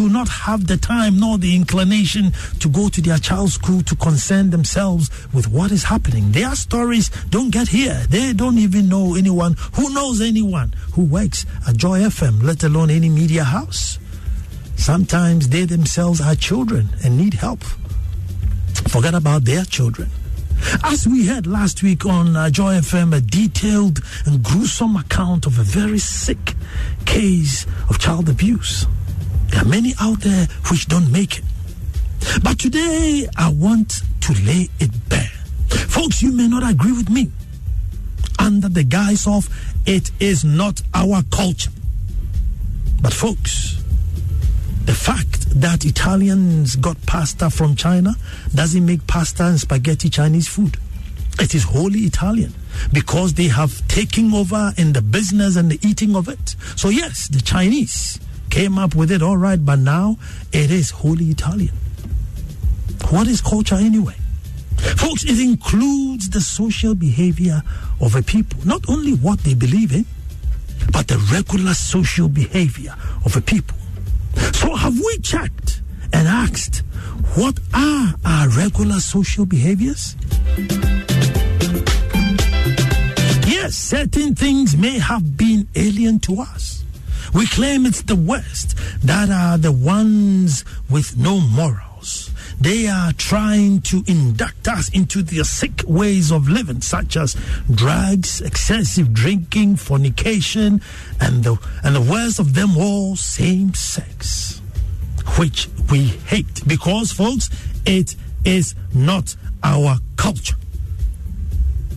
do not have the time nor the inclination to go to their child's school to concern themselves with what is happening. Their stories don't get here. They don't even know anyone who knows anyone who works at Joy FM, let alone any media house. Sometimes they themselves are children and need help. Forget about their children. As we heard last week on uh, Joy FM, a detailed and gruesome account of a very sick case of child abuse. There are many out there which don't make it. But today, I want to lay it bare. Folks, you may not agree with me. Under the guise of it is not our culture. But, folks, the fact that Italians got pasta from China doesn't make pasta and spaghetti Chinese food. It is wholly Italian because they have taken over in the business and the eating of it. So, yes, the Chinese came up with it all right, but now it is wholly Italian. What is culture anyway? Folks, it includes the social behavior of a people, not only what they believe in, but the regular social behavior of a people. So, have we checked and asked what are our regular social behaviors? Yes, certain things may have been alien to us. We claim it's the West that are the ones with no morals. They are trying to induct us into their sick ways of living, such as drugs, excessive drinking, fornication, and the, and the worst of them all, same sex, which we hate because, folks, it is not our culture.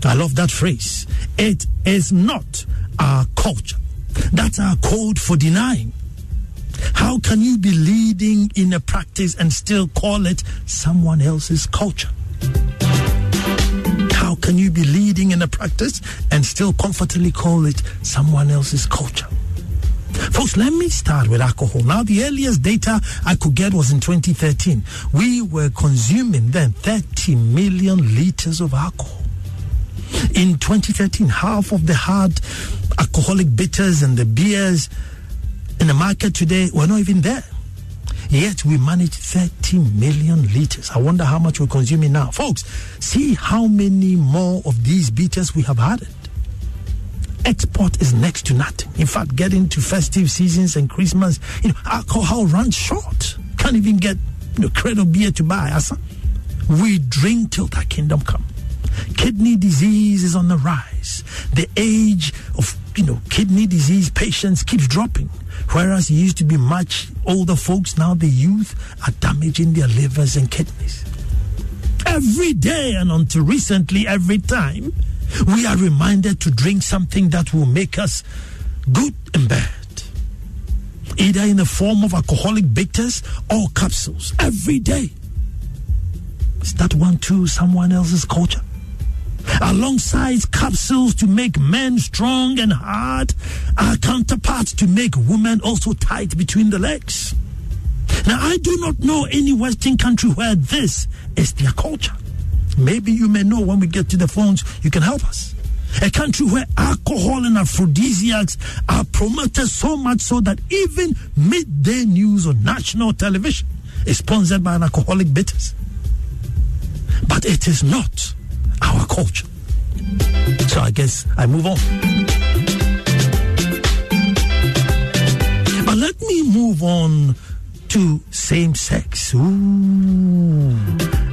I love that phrase. It is not our culture. That's our code for denying. How can you be leading in a practice and still call it someone else's culture? How can you be leading in a practice and still comfortably call it someone else's culture? Folks, let me start with alcohol. Now, the earliest data I could get was in 2013. We were consuming then 30 million liters of alcohol. In 2013, half of the hard alcoholic bitters and the beers in the market today were not even there. Yet we manage 30 million liters. I wonder how much we're consuming now. Folks, see how many more of these bitters we have added. Export is next to nothing. In fact, getting to festive seasons and Christmas, you know, alcohol runs short. Can't even get you know, beer to buy. We drink till that kingdom come. Kidney disease is on the rise. The age of you know kidney disease patients keeps dropping. Whereas it used to be much older folks, now the youth are damaging their livers and kidneys. Every day and until recently, every time, we are reminded to drink something that will make us good and bad. Either in the form of alcoholic bitters or capsules. Every day. Is that one too someone else's culture? Alongside capsules to make men strong and hard, are counterparts to make women also tight between the legs. Now, I do not know any Western country where this is their culture. Maybe you may know when we get to the phones, you can help us. A country where alcohol and aphrodisiacs are promoted so much so that even midday news on national television is sponsored by an alcoholic bitters. But it is not our culture. So I guess I move on. But let me move on to same sex. Ooh,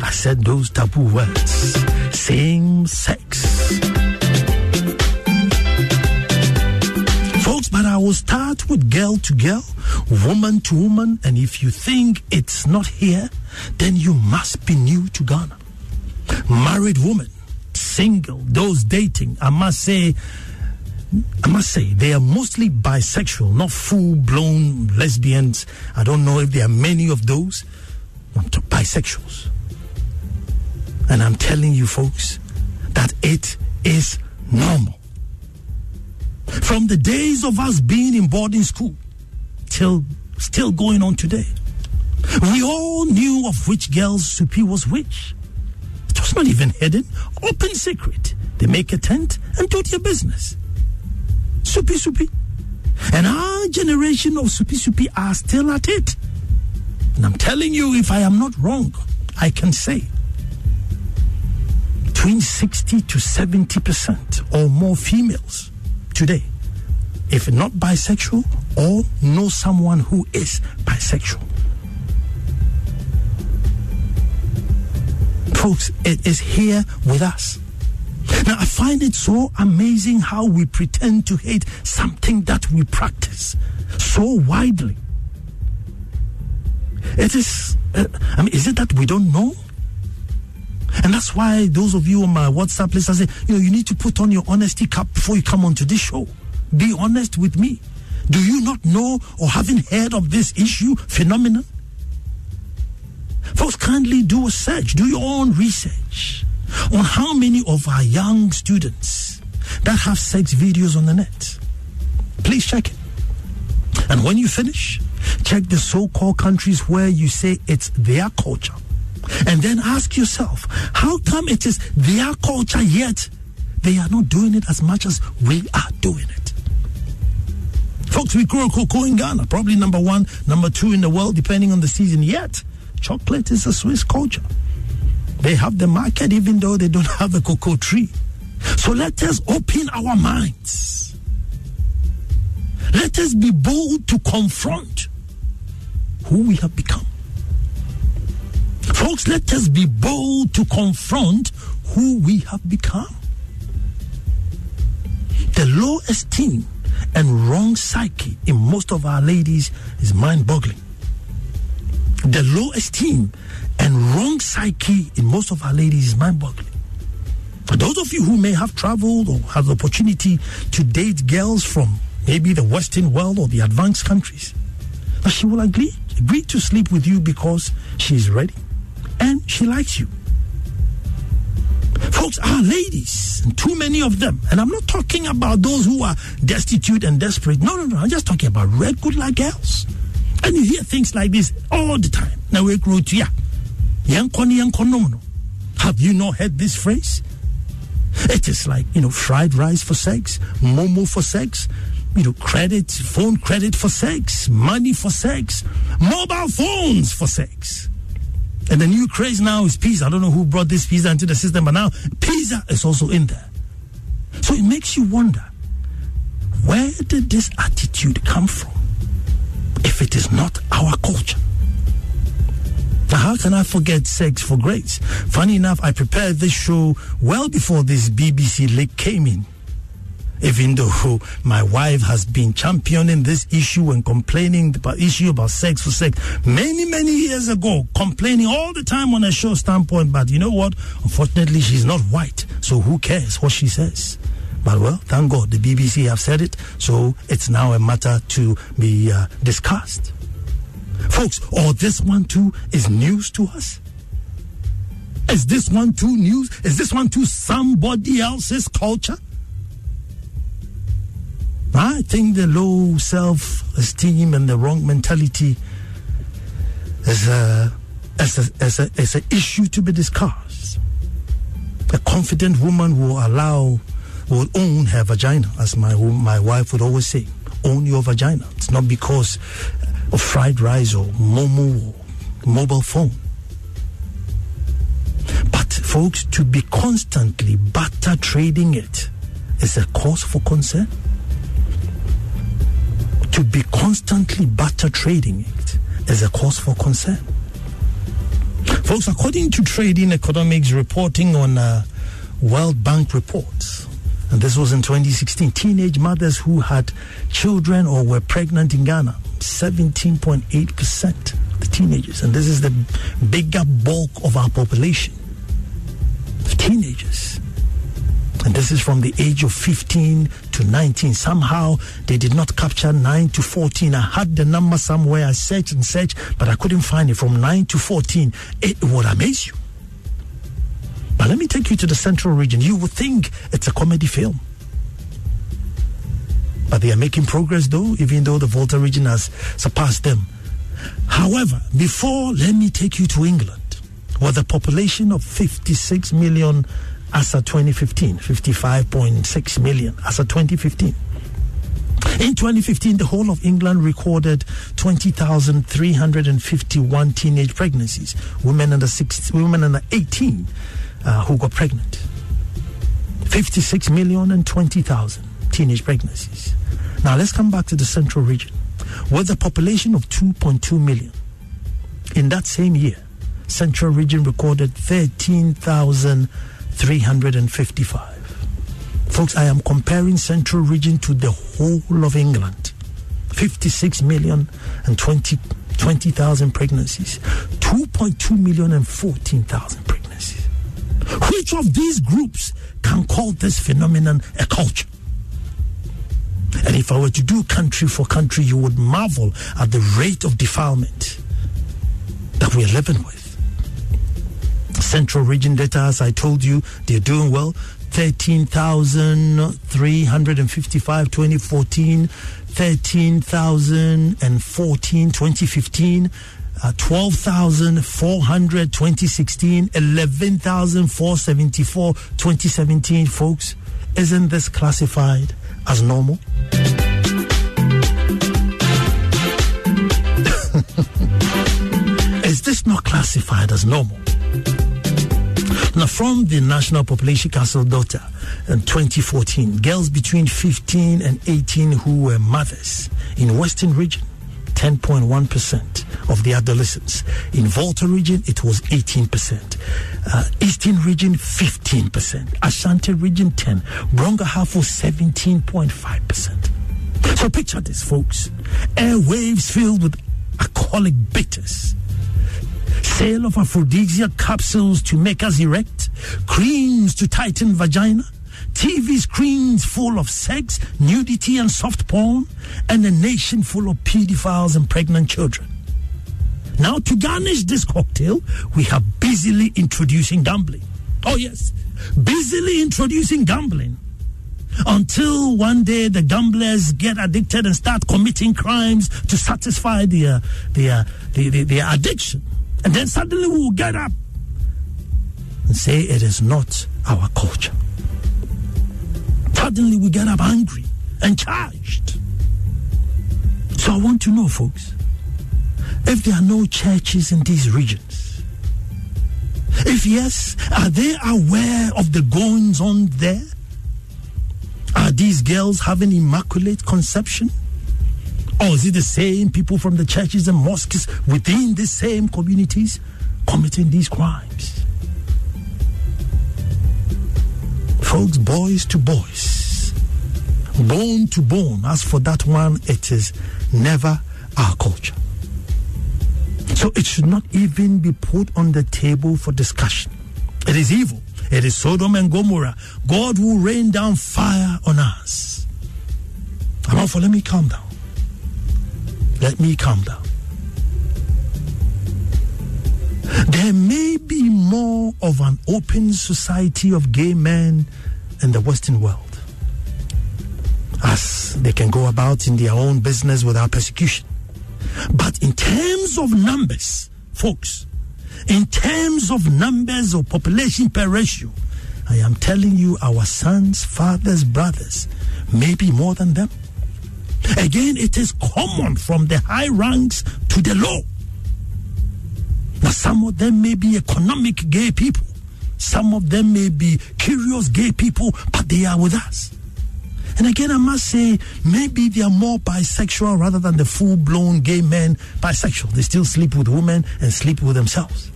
I said those taboo words. Same sex. Folks, but I will start with girl to girl, woman to woman, and if you think it's not here, then you must be new to Ghana. Married woman single, those dating, I must say, I must say, they are mostly bisexual, not full blown lesbians. I don't know if there are many of those. to bisexuals. And I'm telling you, folks, that it is normal. From the days of us being in boarding school till still going on today, we all knew of which girl's Supi was which. It was not even hidden, open secret. They make a tent and do their business. Supi Supi. And our generation of Supi Supi are still at it. And I'm telling you, if I am not wrong, I can say between 60 to 70% or more females today, if not bisexual, or know someone who is bisexual. Folks, it is here with us. Now, I find it so amazing how we pretend to hate something that we practice so widely. It is, uh, I mean, is it that we don't know? And that's why those of you on my WhatsApp list, I say, you know, you need to put on your honesty cap before you come onto this show. Be honest with me. Do you not know or haven't heard of this issue, phenomenon? Folks, kindly do a search, do your own research on how many of our young students that have sex videos on the net. Please check it. And when you finish, check the so called countries where you say it's their culture. And then ask yourself, how come it is their culture yet they are not doing it as much as we are doing it? Folks, we grow cocoa in Ghana, probably number one, number two in the world, depending on the season. Yet, chocolate is a Swiss culture. They have the market even though they don't have a cocoa tree. So let us open our minds. Let us be bold to confront who we have become. Folks, let us be bold to confront who we have become. The low esteem and wrong psyche in most of our ladies is mind boggling. The low esteem and wrong psyche in most of our ladies is mind boggling. For those of you who may have traveled or have the opportunity to date girls from maybe the Western world or the advanced countries, now she will agree, agree to sleep with you because she is ready and she likes you. Folks, our ladies, and too many of them, and I'm not talking about those who are destitute and desperate. No, no, no. I'm just talking about red good like girls. And you hear things like this all the time. Now we grow to ya. Have you not heard this phrase? It is like, you know, fried rice for sex, momo for sex, you know, credit, phone credit for sex, money for sex, mobile phones for sex. And the new craze now is pizza. I don't know who brought this pizza into the system, but now pizza is also in there. So it makes you wonder where did this attitude come from it is not our culture? Now, how can I forget sex for grades? Funny enough, I prepared this show well before this BBC leak came in even though my wife has been championing this issue and complaining about issue about sex for sex many many years ago complaining all the time on a show standpoint but you know what unfortunately she's not white so who cares what she says but well, thank God the BBC have said it, so it's now a matter to be uh, discussed. Folks, or this one too is news to us? Is this one too news? Is this one too somebody else's culture? I think the low self esteem and the wrong mentality is a, is a, is a, is an issue to be discussed. A confident woman will allow, will own her vagina, as my, my wife would always say. Own your vagina. It's not because of fried rice or momo or mobile phone. But, folks, to be constantly butter trading it is a cause for concern to be constantly butter trading it is a cause for concern. Folks, according to Trading Economics reporting on a World Bank report, and this was in 2016, teenage mothers who had children or were pregnant in Ghana, 17.8% the teenagers, and this is the bigger bulk of our population, teenagers. And this is from the age of 15 to 19. Somehow they did not capture 9 to 14. I had the number somewhere. I searched and searched, but I couldn't find it. From 9 to 14, it would amaze you. Let me take you to the central region. You would think it's a comedy film. But they are making progress though, even though the Volta region has surpassed them. However, before, let me take you to England, with a population of 56 million as of 2015, 55.6 million as of 2015. In 2015, the whole of England recorded 20,351 teenage pregnancies, women under, six, women under 18 uh, who got pregnant. 56 million and 20,000 teenage pregnancies. Now let's come back to the central region. With a population of 2.2 million, in that same year, central region recorded 13,355. Folks, I am comparing central region to the whole of England. 56 million and 20 20,000 pregnancies, 2.2 million and 14,000 pregnancies. Which of these groups can call this phenomenon a culture? And if I were to do country for country, you would marvel at the rate of defilement that we're living with. Central region data, as I told you, they're doing well. 13,355 2014, 13,014 2015. Uh, 12,400 2016, 11,474 2017, folks. Isn't this classified as normal? Is this not classified as normal? Now, from the National Population Council data in 2014, girls between 15 and 18 who were mothers in Western region, 10.1% of the adolescents. In Volta region, it was 18%. Uh, Eastern region, 15%. Ashanti region, 10. Brong Ahafo, 17.5%. So picture this, folks. Airwaves filled with alcoholic bitters sale of aphrodisiac capsules to make us erect, creams to tighten vagina, TV screens full of sex, nudity, and soft porn, and a nation full of pedophiles and pregnant children. Now, to garnish this cocktail, we are busily introducing gambling. Oh, yes, busily introducing gambling. Until one day the gamblers get addicted and start committing crimes to satisfy their, their, their, their addiction. And then suddenly we will get up and say it is not our culture. Suddenly we get up angry and charged. So I want to know, folks, if there are no churches in these regions, if yes, are they aware of the goings on there? Are these girls having immaculate conception? Or is it the same people from the churches and mosques within the same communities committing these crimes? Folks, boys to boys, bone to bone. As for that one, it is never our culture. So it should not even be put on the table for discussion. It is evil. It is Sodom and Gomorrah. God will rain down fire on us. For let me calm down. Let me calm down. There may be more of an open society of gay men in the Western world as they can go about in their own business without persecution. But in terms of numbers, folks, in terms of numbers of population per ratio, I am telling you, our sons, fathers, brothers may be more than them. Again, it is common from the high ranks to the low. Now, some of them may be economic gay people, some of them may be curious gay people, but they are with us. And again, I must say, maybe they are more bisexual rather than the full blown gay men bisexual. They still sleep with women and sleep with themselves.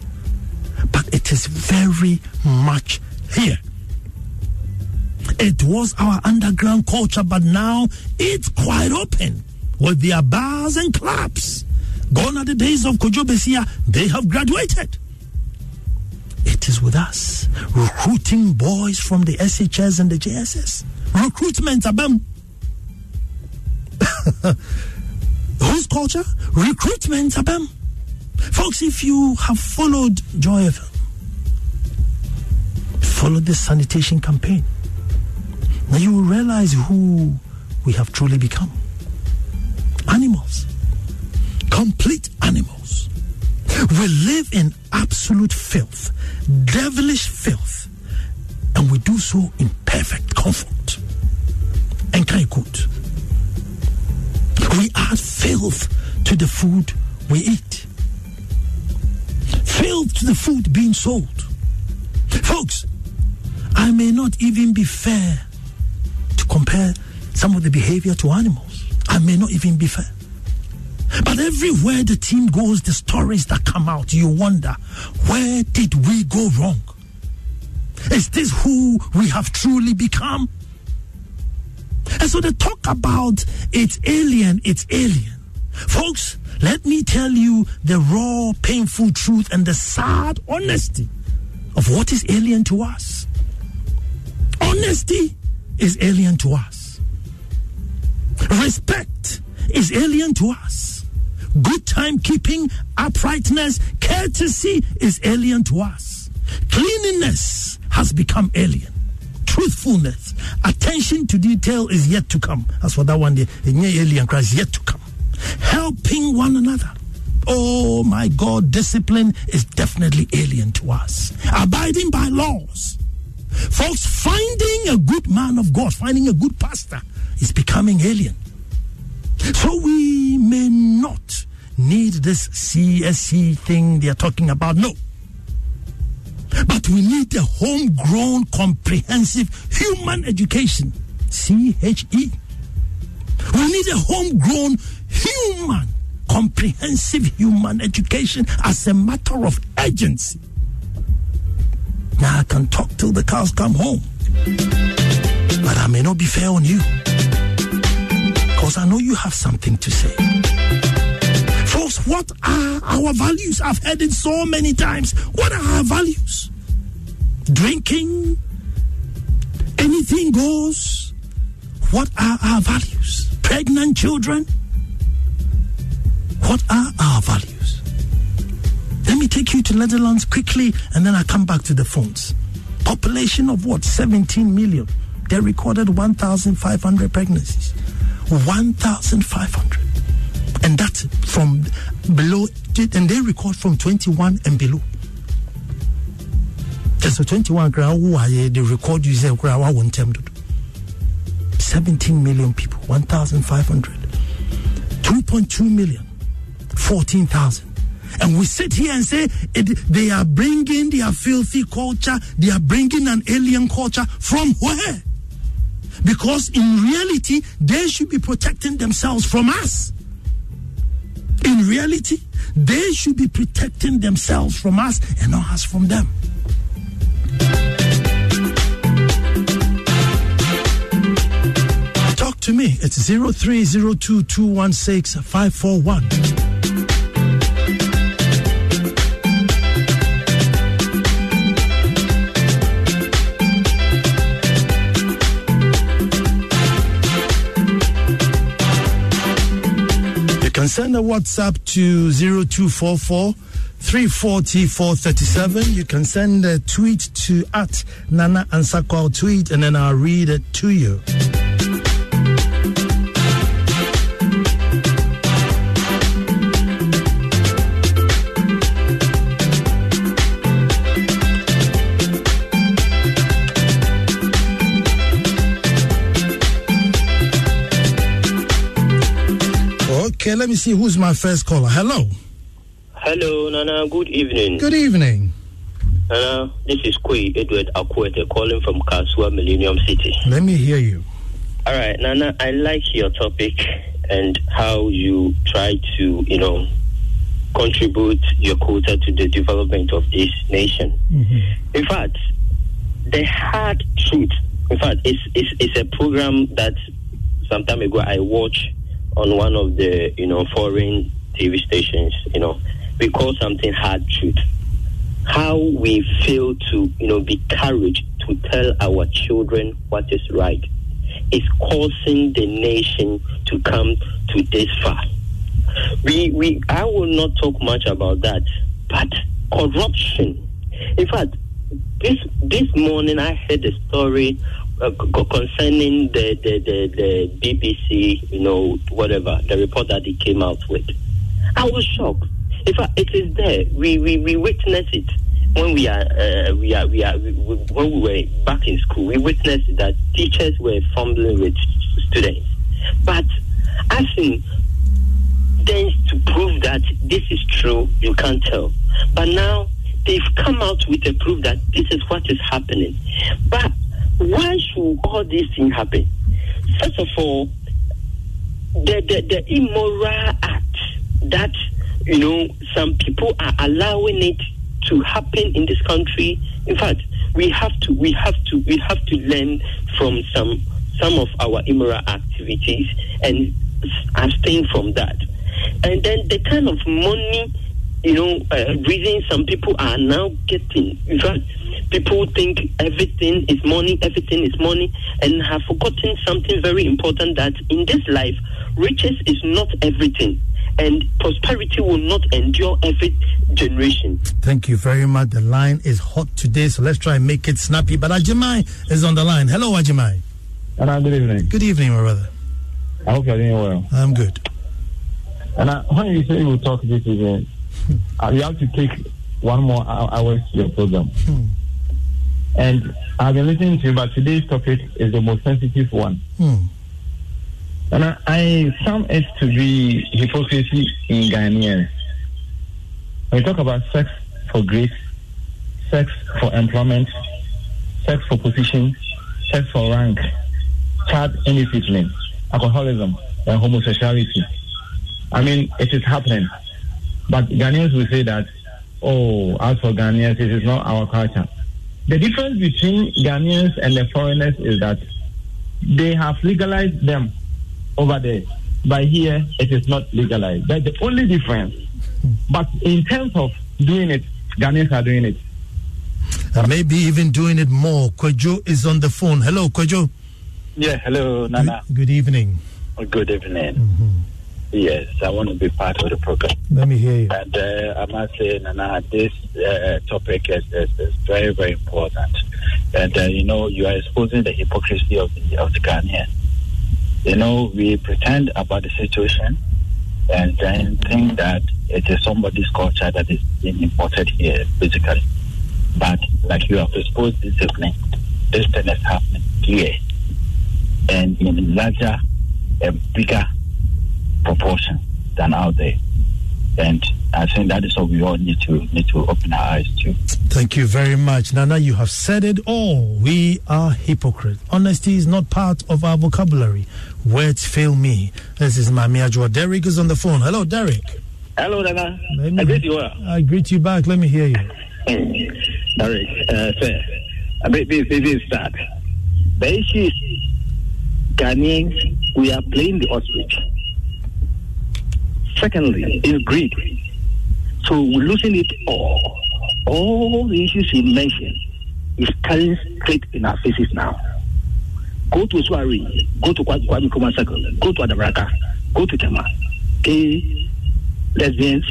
But it is very much here. It was our underground culture, but now it's quite open with their bars and clubs. Gone are the days of Kojo Besia. They have graduated. It is with us. Recruiting boys from the SHS and the JSS. Recruitment, abam. Whose culture? Recruitment, abam. Folks, if you have followed Joy FM, follow the sanitation campaign, now you will realize who we have truly become. Animals. Complete animals. We live in absolute filth, devilish filth, and we do so in perfect comfort. And kind good. We add filth to the food we eat. Filth to the food being sold. Folks, I may not even be fair to compare some of the behavior to animals. I may not even be fair. But everywhere the team goes, the stories that come out, you wonder, where did we go wrong? Is this who we have truly become? And so they talk about it's alien, it's alien. Folks, let me tell you the raw, painful truth and the sad honesty of what is alien to us. Honesty is alien to us. Respect is alien to us. Good timekeeping, uprightness, courtesy is alien to us. Cleanliness has become alien. Truthfulness, attention to detail is yet to come. As for that one, the alien cry is yet to come. Helping one another. Oh my God, discipline is definitely alien to us. Abiding by laws. Folks, finding a good man of God, finding a good pastor is becoming alien. So we may not need this CSE thing they are talking about. No. But we need a homegrown, comprehensive human education. CHE. We need a homegrown, human, comprehensive human education as a matter of urgency. Now I can talk till the cows come home. But I may not be fair on you. Because I know you have something to say. What are our values? I've heard it so many times. What are our values? Drinking, anything goes. What are our values? Pregnant children? What are our values? Let me take you to Netherlands quickly and then I come back to the phones. Population of what? 17 million. They recorded 1,500 pregnancies. 1,500. And that from below, and they record from 21 and below. Just so 21 they record you say 17 million people, 1,500. 2.2 million, 14,000. And we sit here and say it, they are bringing their filthy culture, they are bringing an alien culture from where? Because in reality, they should be protecting themselves from us. In reality, they should be protecting themselves from us and not us from them. Talk to me. It's 0302 216 541. Can send a WhatsApp to 0244 340 437. You can send a tweet to at Nana Ansah Kwao tweet and then I'll read it to you. Okay, let me see who's my first caller. Hello. Hello, Nana. Good evening. Good evening. Nana, this is Kui Edward Akwete calling from Kasoa Millennium City. Let me hear you. All right, Nana, I like your topic and how you try to, you know, contribute your quota to the development of this nation. Mm-hmm. In fact, the hard truth, in fact, it's, it's, it's a program that some time ago I watched on one of the you know foreign TV stations. You know, we call something hard truth. how we fail to, you know, be courage to tell our children what is right is causing the nation to come to this far. We, we, I will not talk much about that, but corruption. In fact, this this morning I heard a story uh, concerning the, the, the, the BBC, you know, whatever, the report that he came out with. I was shocked. In fact, it is there. We, we, we witness it when we are, uh, we are, we are, we, when we were back in school. We witnessed that teachers were fumbling with students. But asking then to prove that this is true, you can't tell. But now they've come out with a proof that this is what is happening. But why should all these things happen? First of all, the, the, the immoral act that you know some people are allowing it to happen in this country. In fact, we have to we have to we have to learn from some some of our immoral activities and abstain from that. And then the kind of money you know, uh, reason some people are now getting. In fact, people think everything is money, everything is money, and have forgotten something very important that in this life, riches is not everything. And prosperity will not endure every generation. Thank you very much. The line is hot today, so let's try and make it snappy. But Ajimai is on the line. Hello, Ajimai. Hello, good evening. Good evening, my brother. I hope you're doing well. I'm good. And I, when you say you will talk this evening, uh, you have to take one more hour to your program. Hmm. And I've been listening to you, but today's topic is the most sensitive one. Hmm. And I, I found it to be hypocrisy in Ghanaians. When we talk about sex for grades, sex for employment, sex for position, sex for rank, child indiscipline, alcoholism, and homosexuality. I mean, it is happening. But Ghanaians will say that, oh, as for Ghanaians, it is not our culture. The difference between Ghanaians and the foreigners is that they have legalized them over there. But here, it is not legalized. That's the only difference. But in terms of doing it, Ghanaians are doing it. And maybe even doing it more. Kwejo is on the phone. Hello, Kwejo. Yeah, hello, Nana. Good, good evening. Good evening. Mm-hmm. Yes, I want to be part of the program. Let me hear you. And uh, I must say, Nana, this uh, topic is, is, is, very, very important. And, uh, you know, you are exposing the hypocrisy of the, of the Ghanaian. You know, we pretend about the situation and then think that it is somebody's culture that is being imported here, physically. But, like you have exposed this evening, this thing is happening here and in larger and bigger proportion than out there. And I think that is what we all need to need to open our eyes to. Thank you very much, Nana. You have said it all. We are hypocrites. Honesty is not part of our vocabulary. Words fail me. This is Mami Ajwa. Derek is on the phone. Hello, Derek. Hello, Nana. Me, I greet you. I greet you back. Let me hear you. Derek, uh, sir, a bit, bit, bit start. The issue is Ghanaians, we are playing the ostrich Secondly, is greed. So we're losing it all. All the issues you mentioned is carrying straight in our faces now. Go to Swari, go to Kwame Nkrumah Circle, go to Adabraka, go to Tema, gay, lesbians,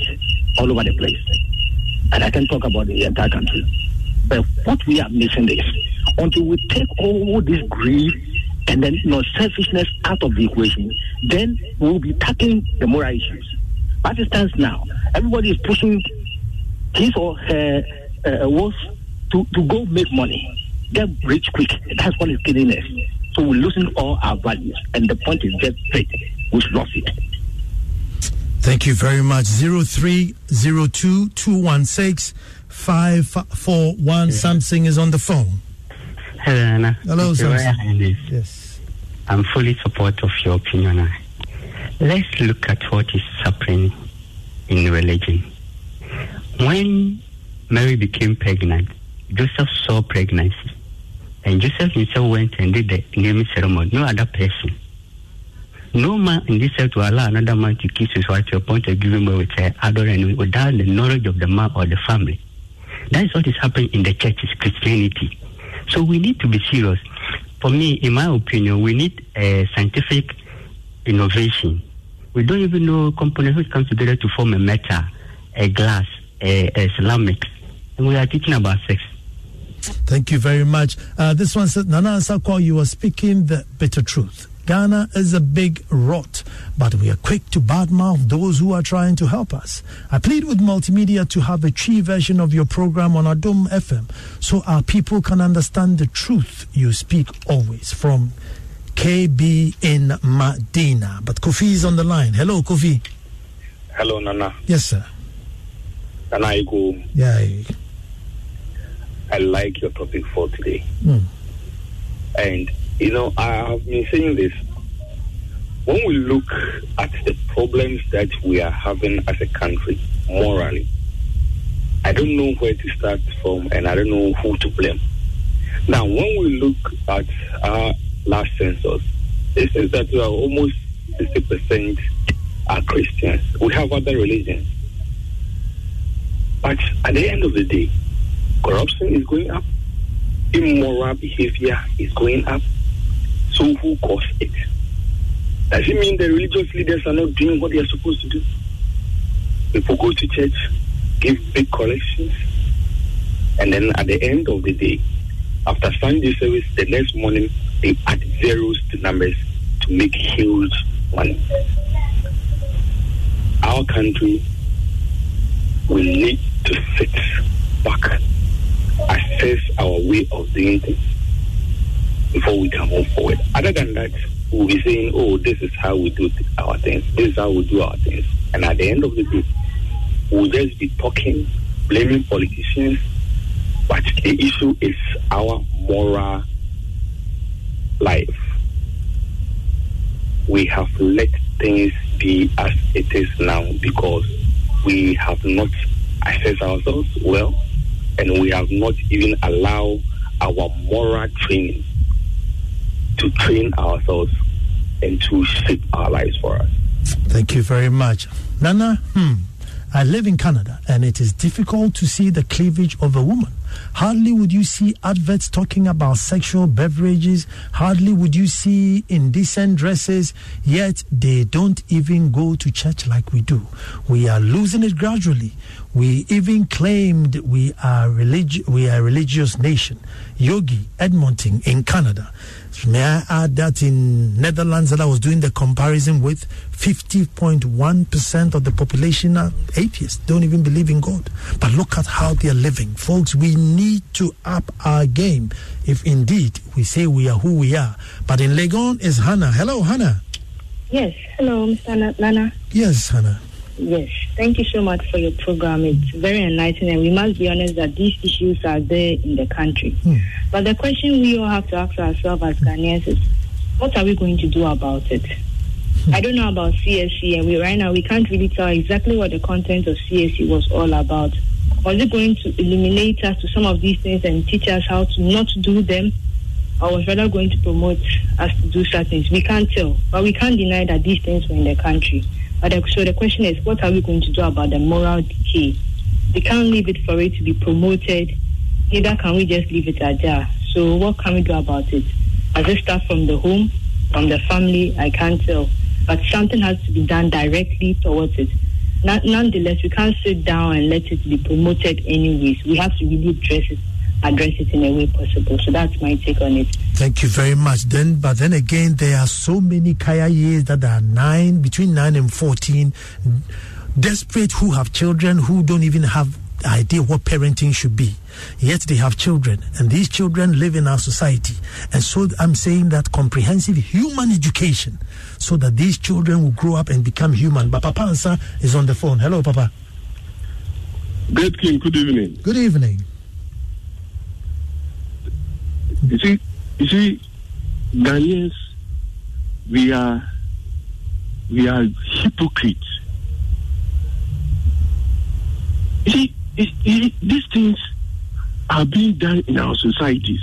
all over the place. And I can talk about the entire country. But what we are missing is until we take all this greed and then you know, selfishness out of the equation, then we'll be tackling the moral issues. As it stands now, everybody is pushing his or her uh, wolf to, to go make money, get rich quick. That's what is killing us. So we're losing all our values. And the point is just straight. We've lost it. Thank you very much. 0302 216 541. Samsung is on the phone. Hello, Anna. Hello, Samsung. Yes. I'm fully support of your opinion. Let's look at what is happening in religion. When Mary became pregnant, Joseph saw pregnancy. And Joseph himself went and did the naming ceremony. No other person. No man in this earth will allow another man to kiss his wife to a point of giving birth with her adore and without the knowledge of the man or the family. That is what is happening in the churches, Christianity. So we need to be serious. For me, in my opinion, we need a scientific innovation. We don't even know components which come together to form a metal, a glass, a, a ceramics, and we are teaching about sex. Thank you very much. Uh, this one says, Nana Sakwa, you are speaking the bitter truth. Ghana is a big rot, but we are quick to badmouth those who are trying to help us. I plead with multimedia to have a Twi version of your program on Adom FM so our people can understand the truth you speak always. From KB in Medina. But Kofi is on the line. Hello, Kofi. Hello, Nana. Yes, sir. Nana Igu. Yeah. I like your topic for today. Mm. And, you know, I have been saying this. When we look at the problems that we are having as a country morally, I don't know where to start from and I don't know who to blame. Now, when we look at our last census, it says that we are almost 60% are Christians. We have other religions. But at the end of the day, corruption is going up, immoral behavior is going up. So who caused it? Does it mean the religious leaders are not doing what they are supposed to do? People go to church, give big collections, and then at the end of the day, after Sunday service, the next morning they add zeros to numbers to make huge money. Our country will need to sit back, assess our way of doing things before we can move forward. Other than that, we'll be saying, oh, this is how we do our things, this is how we do our things. And at the end of the day, we'll just be talking, blaming politicians, but the issue is our moral life. We have let things be as it is now because we have not assessed ourselves well and we have not even allowed our moral training to train ourselves and to shape our lives for us. Thank you very much. Nana, hmm, I live in Canada and it is difficult to see the cleavage of a woman. Hardly would you see adverts talking about sexual beverages. Hardly would you see indecent dresses. Yet they don't even go to church like we do. We are losing it gradually. We even claimed we are relig- we are a religious nation. Yogi Edmonton in Canada. May I add that in Netherlands that I was doing the comparison with 50.1% of the population are atheists, don't even believe in God. But look at how they are living. Folks, we need to up our game if indeed we say we are who we are. But in Legon is Hannah. Hello, Hannah. Yes. Hello, Mr. Nana. Yes, Hannah. Yes, thank you so much for your program. It's very enlightening, and we must be honest that these issues are there in the country. Hmm. But the question we all have to ask ourselves as Ghanaians is, what are we going to do about it? I don't know about CSE, and we right now we can't really tell exactly what the content of CSE was all about. Was it going to eliminate us to some of these things and teach us how to not do them, or was rather going to promote us to do certain things? We can't tell, but we can't deny that these things were in the country. But the, so the question is, what are we going to do about the moral decay? We can't leave it for it to be promoted. Neither can we just leave it ajar. So what can we do about it? Does it start from the home, from the family? I can't tell. But something has to be done directly towards it. Nonetheless, we can't sit down and let it be promoted anyways. We have to really address it address it in a way possible. So that's my take on it. Thank you very much. Then, but then again, there are so many kayayei that are nine, between nine and fourteen, desperate who have children who don't even have idea what parenting should be. Yet they have children, and these children live in our society. And so I'm saying that comprehensive human education, so that these children will grow up and become human. But Papa Ansa is on the phone. Hello, Papa. Great King, good evening. Good evening. You see, you see, Ghanaians, we are we are hypocrites. You see, it, it, these things are being done in our societies,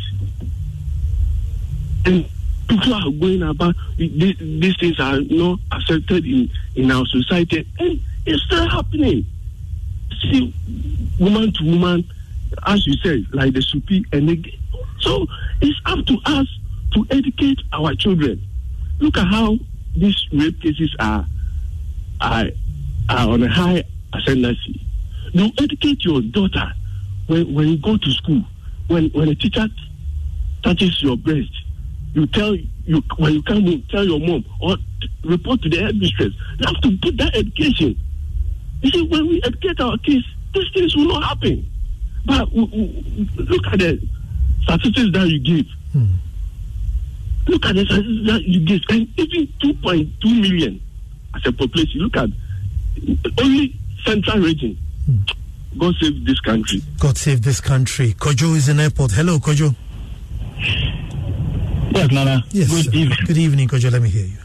and people are going about these, these things are not accepted in in our society, and it's still happening. See, woman to woman as you said, like the Supi and the, so it's up to us to educate our children. Look at how these rape cases are are, are on a high ascendancy. You educate your daughter when, when you go to school. When when a teacher touches your breast, you tell you when you come home, tell your mom or report to the headmistress. You have to put that education. You see, when we educate our kids, these things will not happen. But look at the statistics that you give. Hmm. Look at the statistics that you give, and even 2.2 million as a population. Look at only central region. Hmm. God save this country. God save this country. Kojo is in airport. Hello, Kojo. Yes, Nana. Yes. Good evening. Good evening, Kojo. Let me hear you.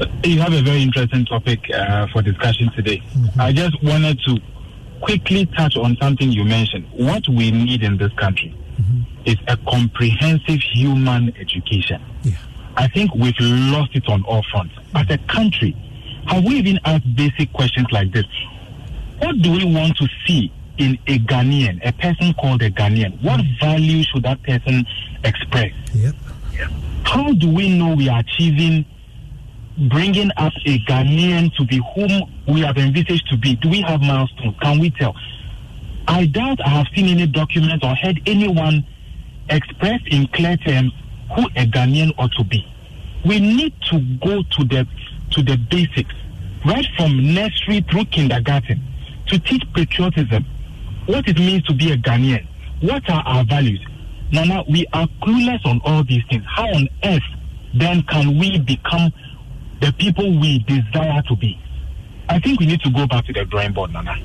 Uh, you have a very interesting topic uh, for discussion today. Mm-hmm. I just wanted to quickly touch on something you mentioned. What we need in this country mm-hmm. Is a comprehensive human education. Yeah. I think we've lost it on all fronts. As a country, have we even asked basic questions like this? What do we want to see in a Ghanaian, a person called a Ghanaian? What mm-hmm. value should that person express? Yep. How do we know we are achieving bringing us a Ghanaian to be whom we have envisaged to be? Do we have milestones? Can we tell? I doubt I have seen any document or heard anyone express in clear terms who a Ghanaian ought to be. We need to go to the to the basics, right from nursery through kindergarten, to teach patriotism, what it means to be a Ghanaian, what are our values. Nana, we are clueless on all these things. How on earth then can we become the people we desire to be? I think we need to go back to the drawing board, Nana.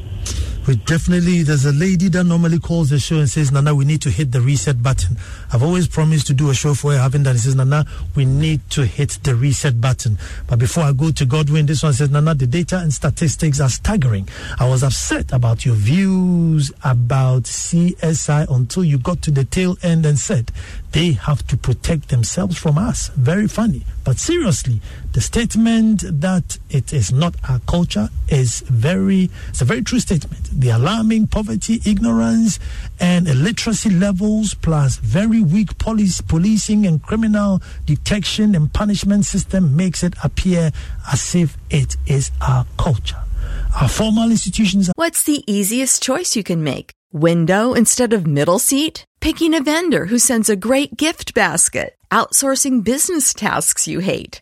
We definitely, there's a lady that normally calls the show and says, Nana, we need to hit the reset button. I've always promised to do a show for her, haven't done. He says, Nana, we need to hit the reset button. But before I go to Godwin, this one says, Nana, the data and statistics are staggering. I was upset about your views about CSE until you got to the tail end and said they have to protect themselves from us. Very funny. But seriously, the statement that it is not our culture is very, it's a very true statement. The alarming poverty, ignorance, and illiteracy levels, plus very weak police, policing and criminal detection and punishment system makes it appear as if it is our culture. Our formal institutions. Are- What's the easiest choice you can make? Window instead of middle seat? Picking a vendor who sends a great gift basket? Outsourcing business tasks you hate?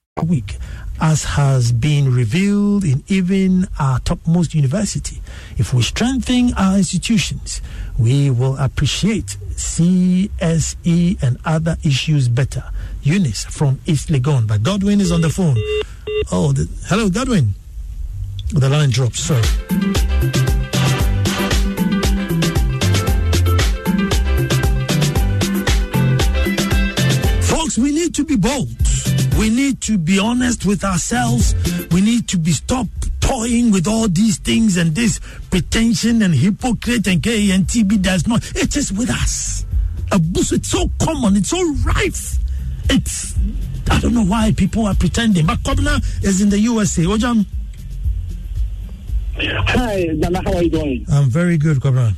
Week as has been revealed in even our topmost university. If we strengthen our institutions, we will appreciate CSE and other issues better. Eunice from East Legon. But Godwin is on the phone. Oh, the, hello, Godwin. The line drops. Sorry. Folks, we need to be bold. We need to be honest with ourselves. We need to be stop toying with all these things and this pretension and hypocrite and K and TB. does not. It is with us. Abuse. It's so common. It's so rife. It's I don't know why people are pretending. But Kobna is in the USA. Ojam. Hi, Nana. How are you doing? I'm very good, Kobna.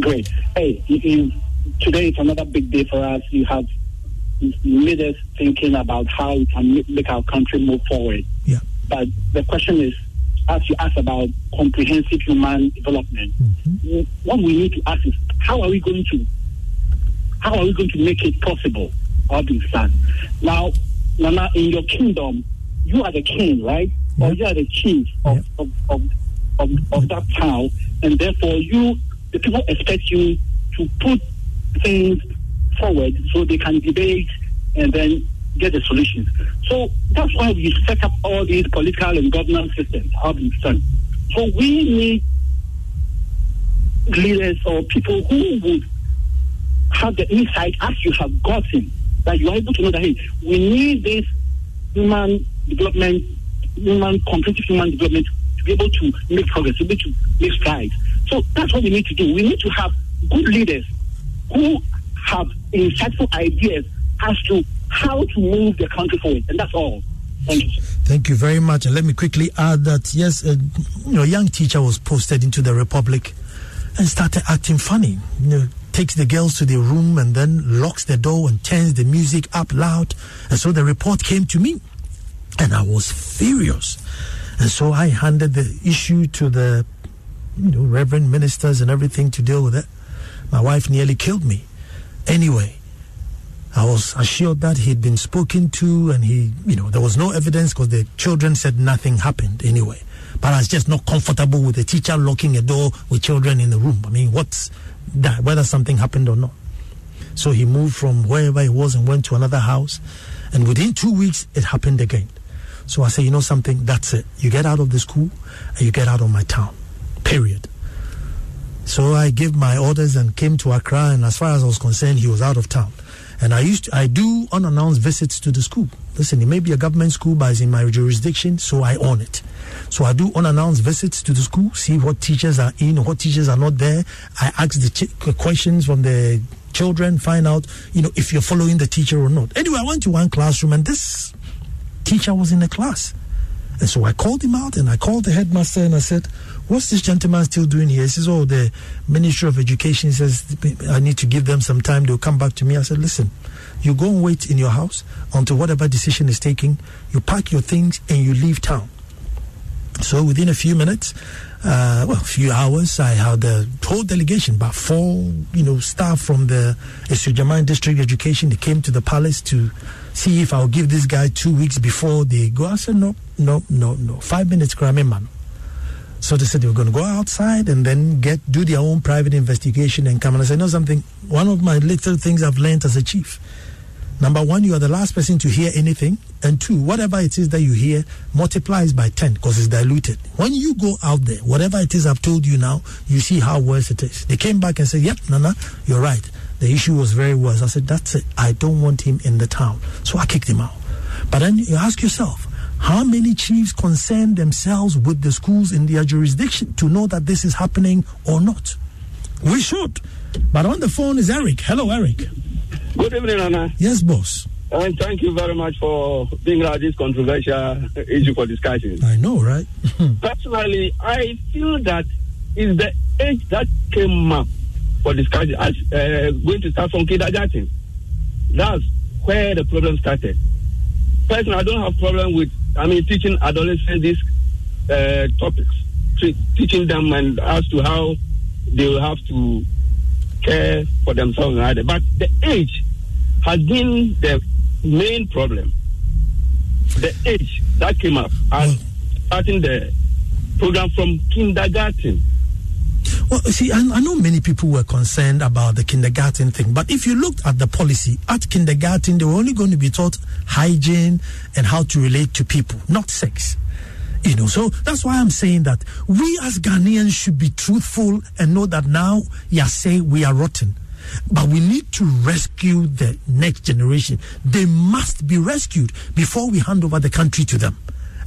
Great. Hey, you, you, today is another big day for us. You have made us thinking about how we can make our country move forward. Yeah. But the question is, as you ask about comprehensive human development, mm-hmm. what we need to ask is, how are we going to, how are we going to make it possible? These Now, Nana, in your kingdom, you are the king, right? Or you are the chief of, of, of, of, of that town, and therefore you, the people expect you to put things forward so they can debate and then get the solutions. So that's why we set up all these political and governance systems, it's done. So we need leaders or people who would have the insight as you have gotten that you are able to know that hey, we need this human development, human comprehensive human development to be able to make progress, to be able to make strides. So that's what we need to do. We need to have good leaders who have insightful ideas as to how to move the country forward, and that's all. Thank you. Thank you very much. And let me quickly add that yes, a you know, young teacher was posted into the Republic and started acting funny. You know, takes the girls to the room and then locks the door and turns the music up loud. And so the report came to me, and I was furious. And so I handed the issue to the you know reverend ministers and everything to deal with it. My wife nearly killed me. Anyway, I was assured that he'd been spoken to and he, you know, there was no evidence because the children said nothing happened anyway. But I was just not comfortable with the teacher locking a door with children in the room. I mean, what's that? Whether something happened or not. So he moved from wherever he was and went to another house. And within two weeks, it happened again. So I said, you know something? That's it. You get out of the school and you get out of my town. Period. So I gave my orders and came to Accra. And as far as I was concerned, he was out of town. And I used to, I do unannounced visits to the school. Listen, it may be a government school, but it's in my jurisdiction, so I own it. So I do unannounced visits to the school, see what teachers are in, what teachers are not there. I ask the ch- questions from the children, find out, you know, if you're following the teacher or not. Anyway, I went to one classroom and this teacher was in the class. And so I called him out and I called the headmaster and I said, What's this gentleman still doing here? He says, Oh, the Ministry of Education says I need to give them some time. They'll come back to me. I said, Listen, you go and wait in your house until whatever decision is taken. You pack your things and you leave town. So within a few minutes, uh, well, a few hours, I had the whole delegation, about four, you know, staff from the Asuogyaman District Education. They came to the palace to see if I'll give this guy two weeks before they go. I said, no, no, no, no. Five minutes, Grammy man. So they said they were going to go outside and then get do their own private investigation and come. And I said, know something? One of my little things I've learned as a chief. Number one, you are the last person to hear anything. And two, whatever it is that you hear multiplies by 10 because it's diluted. When you go out there, whatever it is I've told you now, you see how worse it is. They came back and said, yep, Nana, you're right. The issue was very worse. I said, that's it. I don't want him in the town. So I kicked him out. But then you ask yourself, how many chiefs concern themselves with the schools in their jurisdiction to know that this is happening or not? We should. But on the phone is Eric. Hello, Eric. Good evening, Anna. Yes, boss. And thank you very much for being out this controversial issue for discussion. I know, right? Personally, I feel that is the age that came up for discussion as uh, going to start from kindergarten. That's where the problem started. Personally, I don't have problem with I mean teaching adolescents these uh, topics, teaching them and as to how they will have to care for themselves and others. But the age has been the main problem. The age that came up as starting the program from kindergarten. Well, see, I, I, know many people were concerned about the kindergarten thing, but if you looked at the policy at kindergarten, they were only going to be taught hygiene and how to relate to people, not sex. You know, so that's why I'm saying that we as Ghanaians should be truthful and know that now, yeah, say we are rotten. But we need to rescue the next generation. They must be rescued before we hand over the country to them.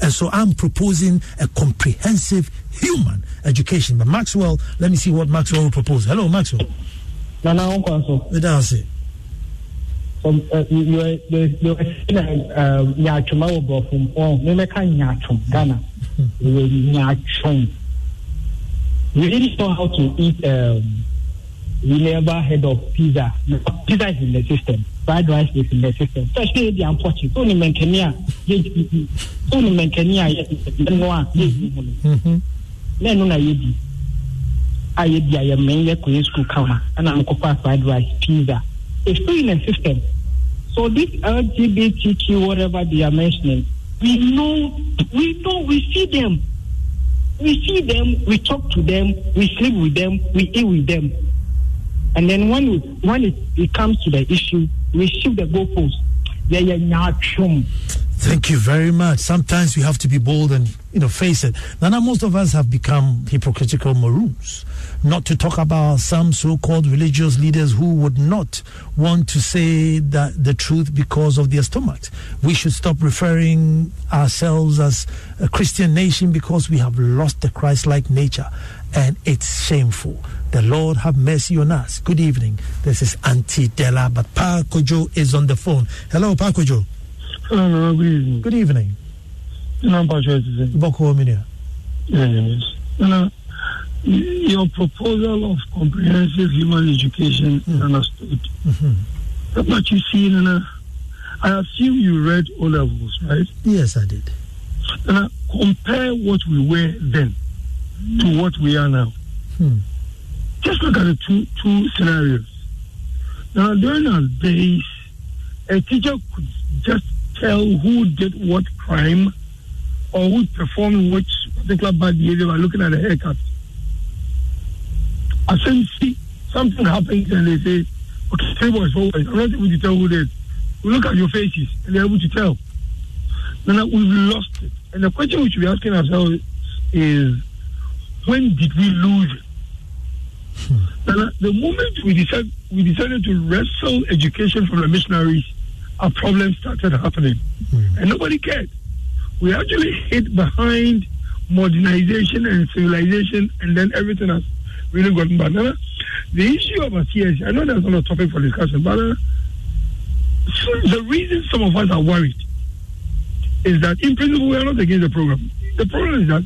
And so I'm proposing a comprehensive human education. But Maxwell, let me see what Maxwell will propose. Hello, Maxwell. Nana Onkwanso. Edase. Um, uh, you were saying nyatwoma wɔ borɔfo mu ɔ memɛka nyatwom ghana ɛwɔ nyatwom we didn't know how to eat um, we never heard of pizza pizza is in the system fried rice is in the system especially the unfortunate so ni mɛnkani a yɛ so ni mɛnkani a yɛ no a yɛ hu no na ɛno na yɛdi a yɛdi a yɛmmɛn yɛ kɔyɛ school kama ɛna mokɔfa fried rice pizza it's still in system so this LGBTQ whatever they are mentioning we know, we know, we see them. We see them, we talk to them, we sleep with them, we eat with them. And then when it, when it, it comes to the issue, we shift the goalpost. Yeah, yeah, nyachum. Thank you very much. Sometimes we have to be bold and you know face it. Now, most of us have become hypocritical maroons. Not to talk about some so-called religious leaders who would not want to say that the truth because of their stomachs. We should stop referring ourselves as a Christian nation because we have lost the Christ-like nature, and it's shameful. The Lord have mercy on us. Good evening. This is Auntie Della, but Pa Kojo is on the phone. Hello, Pa Kojo. Hello, good evening. Good evening. Yes. Your proposal of comprehensive human education is understood. Mm-hmm. But you see, Nana, I assume you read O levels, right? Yes, I did. Nana, compare what we were then to what we are now. Hmm. Just look at the two two scenarios. Now, during our days, a teacher could just tell who did what crime or who performed which particular bad behavior by looking at the haircut. I say, see, something happens and they say, okay, three boys, four boys. I'm not able to tell who did. We look at your faces and they're able to tell. Now, we've lost it. And the question we should be asking ourselves is, when did we lose it? Hmm. Now, the moment we decided, we decided to wrestle education from the missionaries, a problem started happening. And nobody cared. We actually hid behind modernization and civilization, and then everything has really gotten bad. Now, the issue of a CSE, I know that's not a topic for discussion, but uh, the reason some of us are worried is that, in principle, we are not against the program. The problem is that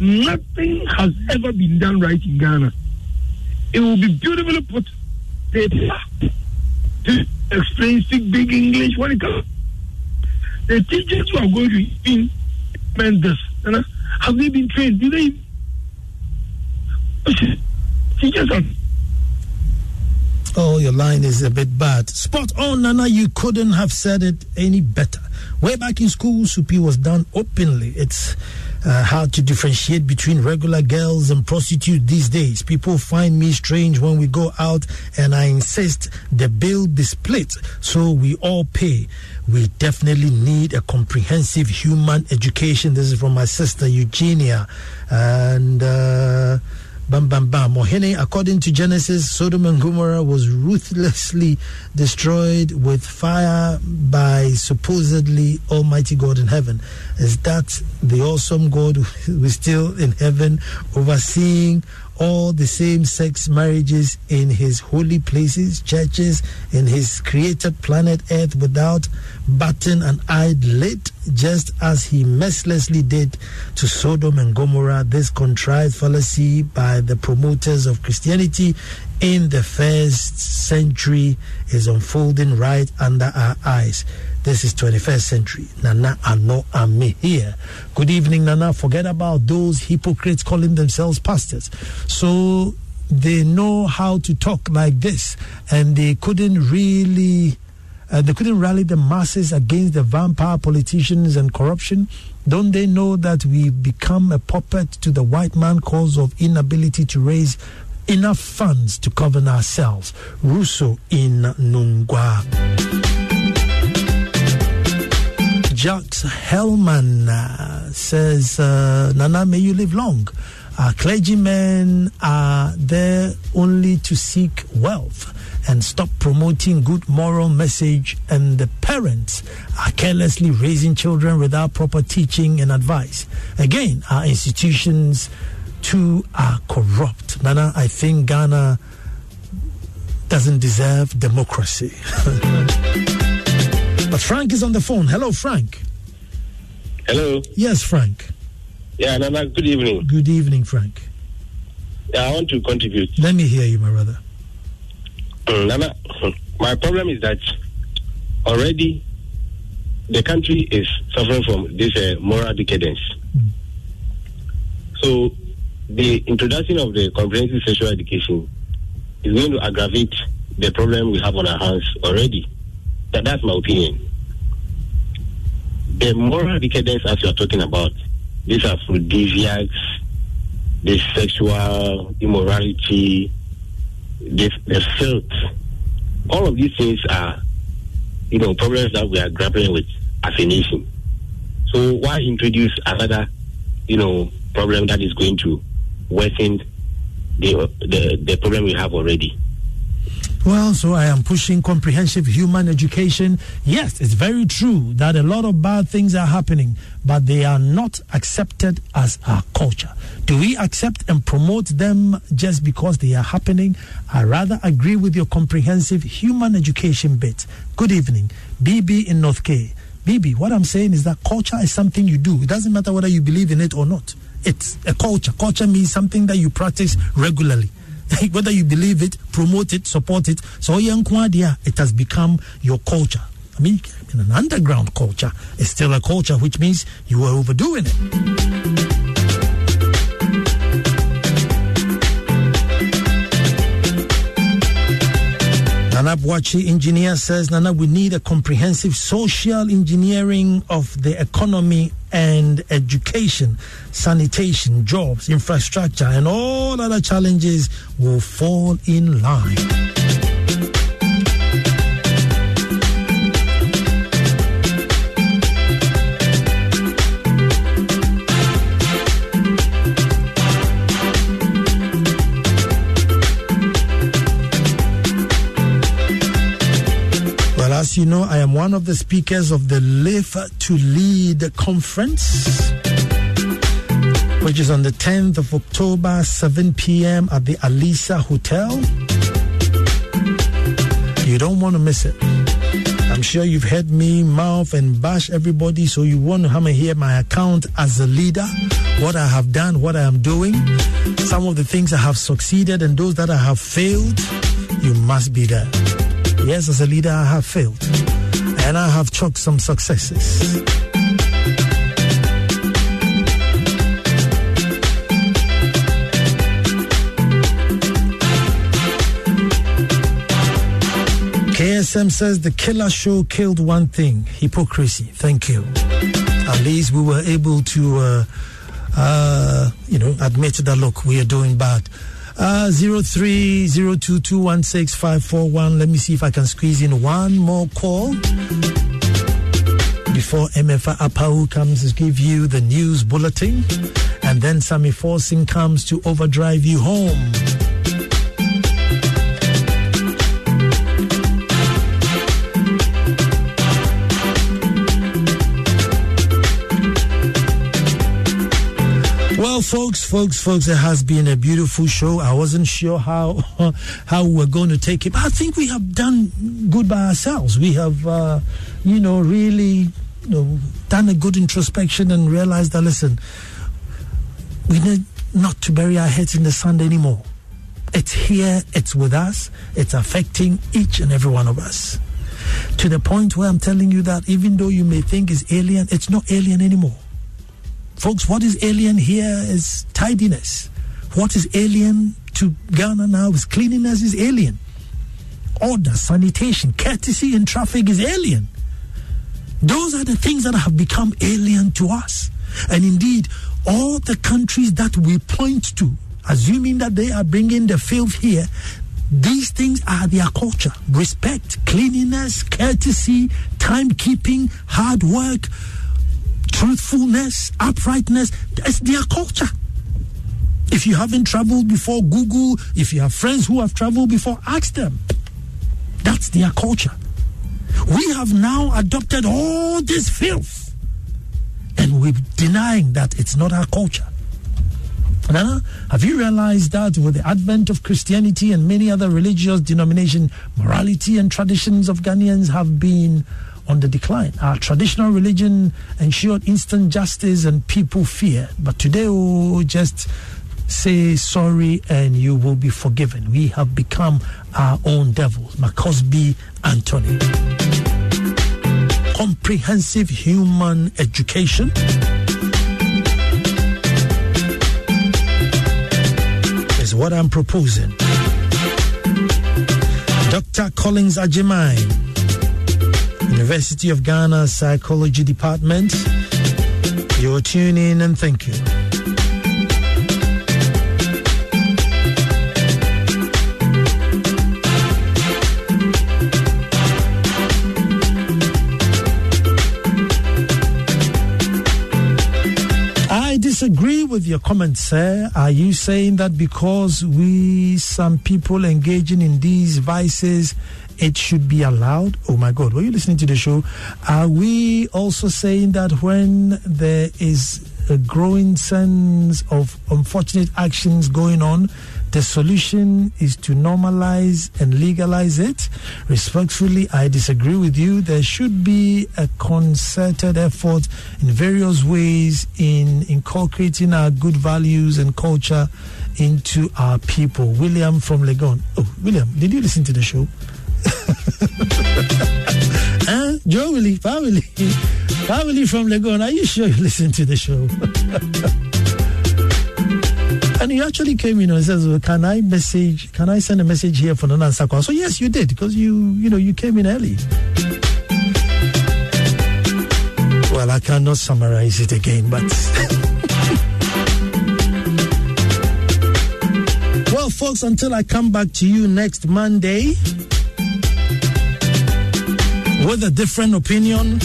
nothing has ever been done right in Ghana. It will be beautifully put paper explain, speak big English when it comes. The teachers who are going to implement this, you know, have they been trained? Do they? Teachers are. Oh, your line is a bit bad. Spot on, Nana. You couldn't have said it any better. Way back in school, Supi was done openly. It's uh, hard to differentiate between regular girls and prostitutes these days. People find me strange when we go out, and I insist the bill be split so we all pay. We definitely need a comprehensive human education. This is from my sister Eugenia. And. Uh, Bam bam bam. Mohene, according to Genesis, Sodom and Gomorrah was ruthlessly destroyed with fire by supposedly Almighty God in heaven. Is that the awesome God who is still in heaven overseeing all the same sex marriages in his holy places, churches, in his created planet Earth without button an eyelid, just as he mercilessly did to Sodom and Gomorrah. This contrived fallacy by the promoters of Christianity in the first century is unfolding right under our eyes. This is 21st century. Nana Ano Ame here. Good evening, Nana. Forget about those hypocrites calling themselves pastors. So they know how to talk like this, and they couldn't really. Uh, they couldn't rally the masses against the vampire politicians and corruption. Don't they know that we've become a puppet to the white man cause of inability to raise enough funds to govern ourselves? Russo in Nungua. Jacques Hellman uh, says, uh, Nana, may you live long. Our clergymen are there only to seek wealth and stop promoting good moral message and the parents are carelessly raising children without proper teaching and advice. Again, our institutions too are corrupt. Nana, I think Ghana doesn't deserve democracy. But Frank is on the phone. Hello, Frank. Hello. Yes, Frank. Yeah, Nana, good evening. Good evening, Frank. Yeah, I want to contribute. Let me hear you, my brother. Mm, Nana, my problem is that already the country is suffering from this uh, moral decadence. So the introduction of the comprehensive sexual education is going to aggravate the problem we have on our hands already. That, that's my opinion. the moral decadence as you are talking about, these are aphrodisiacs, the sexual immorality, the, the. All of these things are, you know, problems that we are grappling with as a nation. So why introduce another, you know, problem that is going to worsen the the, the problem we have already? Well, so I am pushing comprehensive human education. Yes, it's very true that a lot of bad things are happening, but they are not accepted as our culture. Do we accept and promote them just because they are happening? I rather agree with your comprehensive human education bit. Good evening, BB in North K. BB, what I'm saying is that culture is something you do. It doesn't matter whether you believe in it or not. It's a culture. Culture means something that you practice regularly. Whether you believe it, promote it, support it. So it has become your culture. I mean, an underground culture, it's still a culture, which means you are overdoing it. Nana Bwachi engineer says, Nana, we need a comprehensive social engineering of the economy and education, sanitation, jobs, infrastructure, and all other challenges will fall in line. As you know, I am one of the speakers of the Live to Lead conference, which is on the 10th of October, 7 p.m. at the Alisa Hotel. You don't want to miss it. I'm sure you've heard me mouth and bash everybody, so you want to come and hear my account as a leader, what I have done, what I am doing, some of the things I have succeeded, and those that I have failed. You must be there. Yes, as a leader, I have failed. And I have chalked some successes. KSM says the killer show killed one thing hypocrisy. Thank you. At least we were able to, uh, uh, you know, admit that look, we are doing bad. Uh, zero three zero two two one six five four one. Let me see if I can squeeze in one more call before MFA Apau comes to give you the news bulletin, and then Sammy Forson comes to overdrive you home. Folks, folks, folks, it has been a beautiful show. I wasn't sure how how we're going to take it, but I think we have done good by ourselves. We have, uh, you know, really, you know, done a good introspection and realized that listen, we need not to bury our heads in the sand anymore. It's here, it's with us, it's affecting each and every one of us. To the point where I'm telling you that even though you may think it's alien, it's not alien anymore. Folks, what is alien here is tidiness. What is alien to Ghana now is cleanliness is alien. Order, sanitation, courtesy in traffic is alien. Those are the things that have become alien to us. And indeed, all the countries that we point to, assuming that they are bringing the filth here, these things are their culture. Respect, cleanliness, courtesy, timekeeping, hard work, truthfulness, uprightness. It's their culture. If you haven't traveled before, Google. If you have friends who have traveled before, ask them. That's their culture. We have now adopted all this filth and we're denying that it's not our culture. Have you realized that with the advent of Christianity and many other religious denominations, morality and traditions of Ghanaians have been on the decline. Our traditional religion ensured instant justice and people fear. But today, oh, just say sorry and you will be forgiven. We have become our own devils. Macosby Anthony. Comprehensive human education. Is what I'm proposing. Dr. Collins Ajimai University of Ghana Psychology Department. You're tuning in and thank you. I disagree with your comments, sir. Are you saying that because we, some people engaging in these vices, it should be allowed? Oh my God, were you listening to the show? Are we also saying that when there is a growing sense of unfortunate actions going on, the solution is to normalize and legalize it. Respectfully, I disagree with you. There should be a concerted effort in various ways in inculcating our good values and culture into our people. William from Legon. Oh, William, did you listen to the show? huh? Joe Willie, family, family from Legon. Are you sure you listened to the show? and he actually came in and says, well, "Can I message? Can I send a message here for Nana Sakwa?" So yes, you did because you, you know, you came in early. Well, I cannot summarize it again, but. well, folks, until I come back to you next Monday with a different opinion,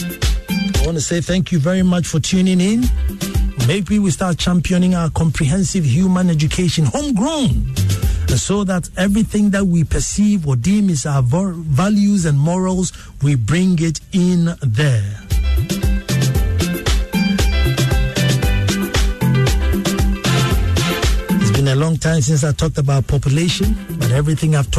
I want to say thank you very much for tuning in. Maybe we start championing our comprehensive human education, homegrown, so that everything that we perceive or deem is our values and morals, we bring it in there. It's been a long time since I talked about population, but everything I've talked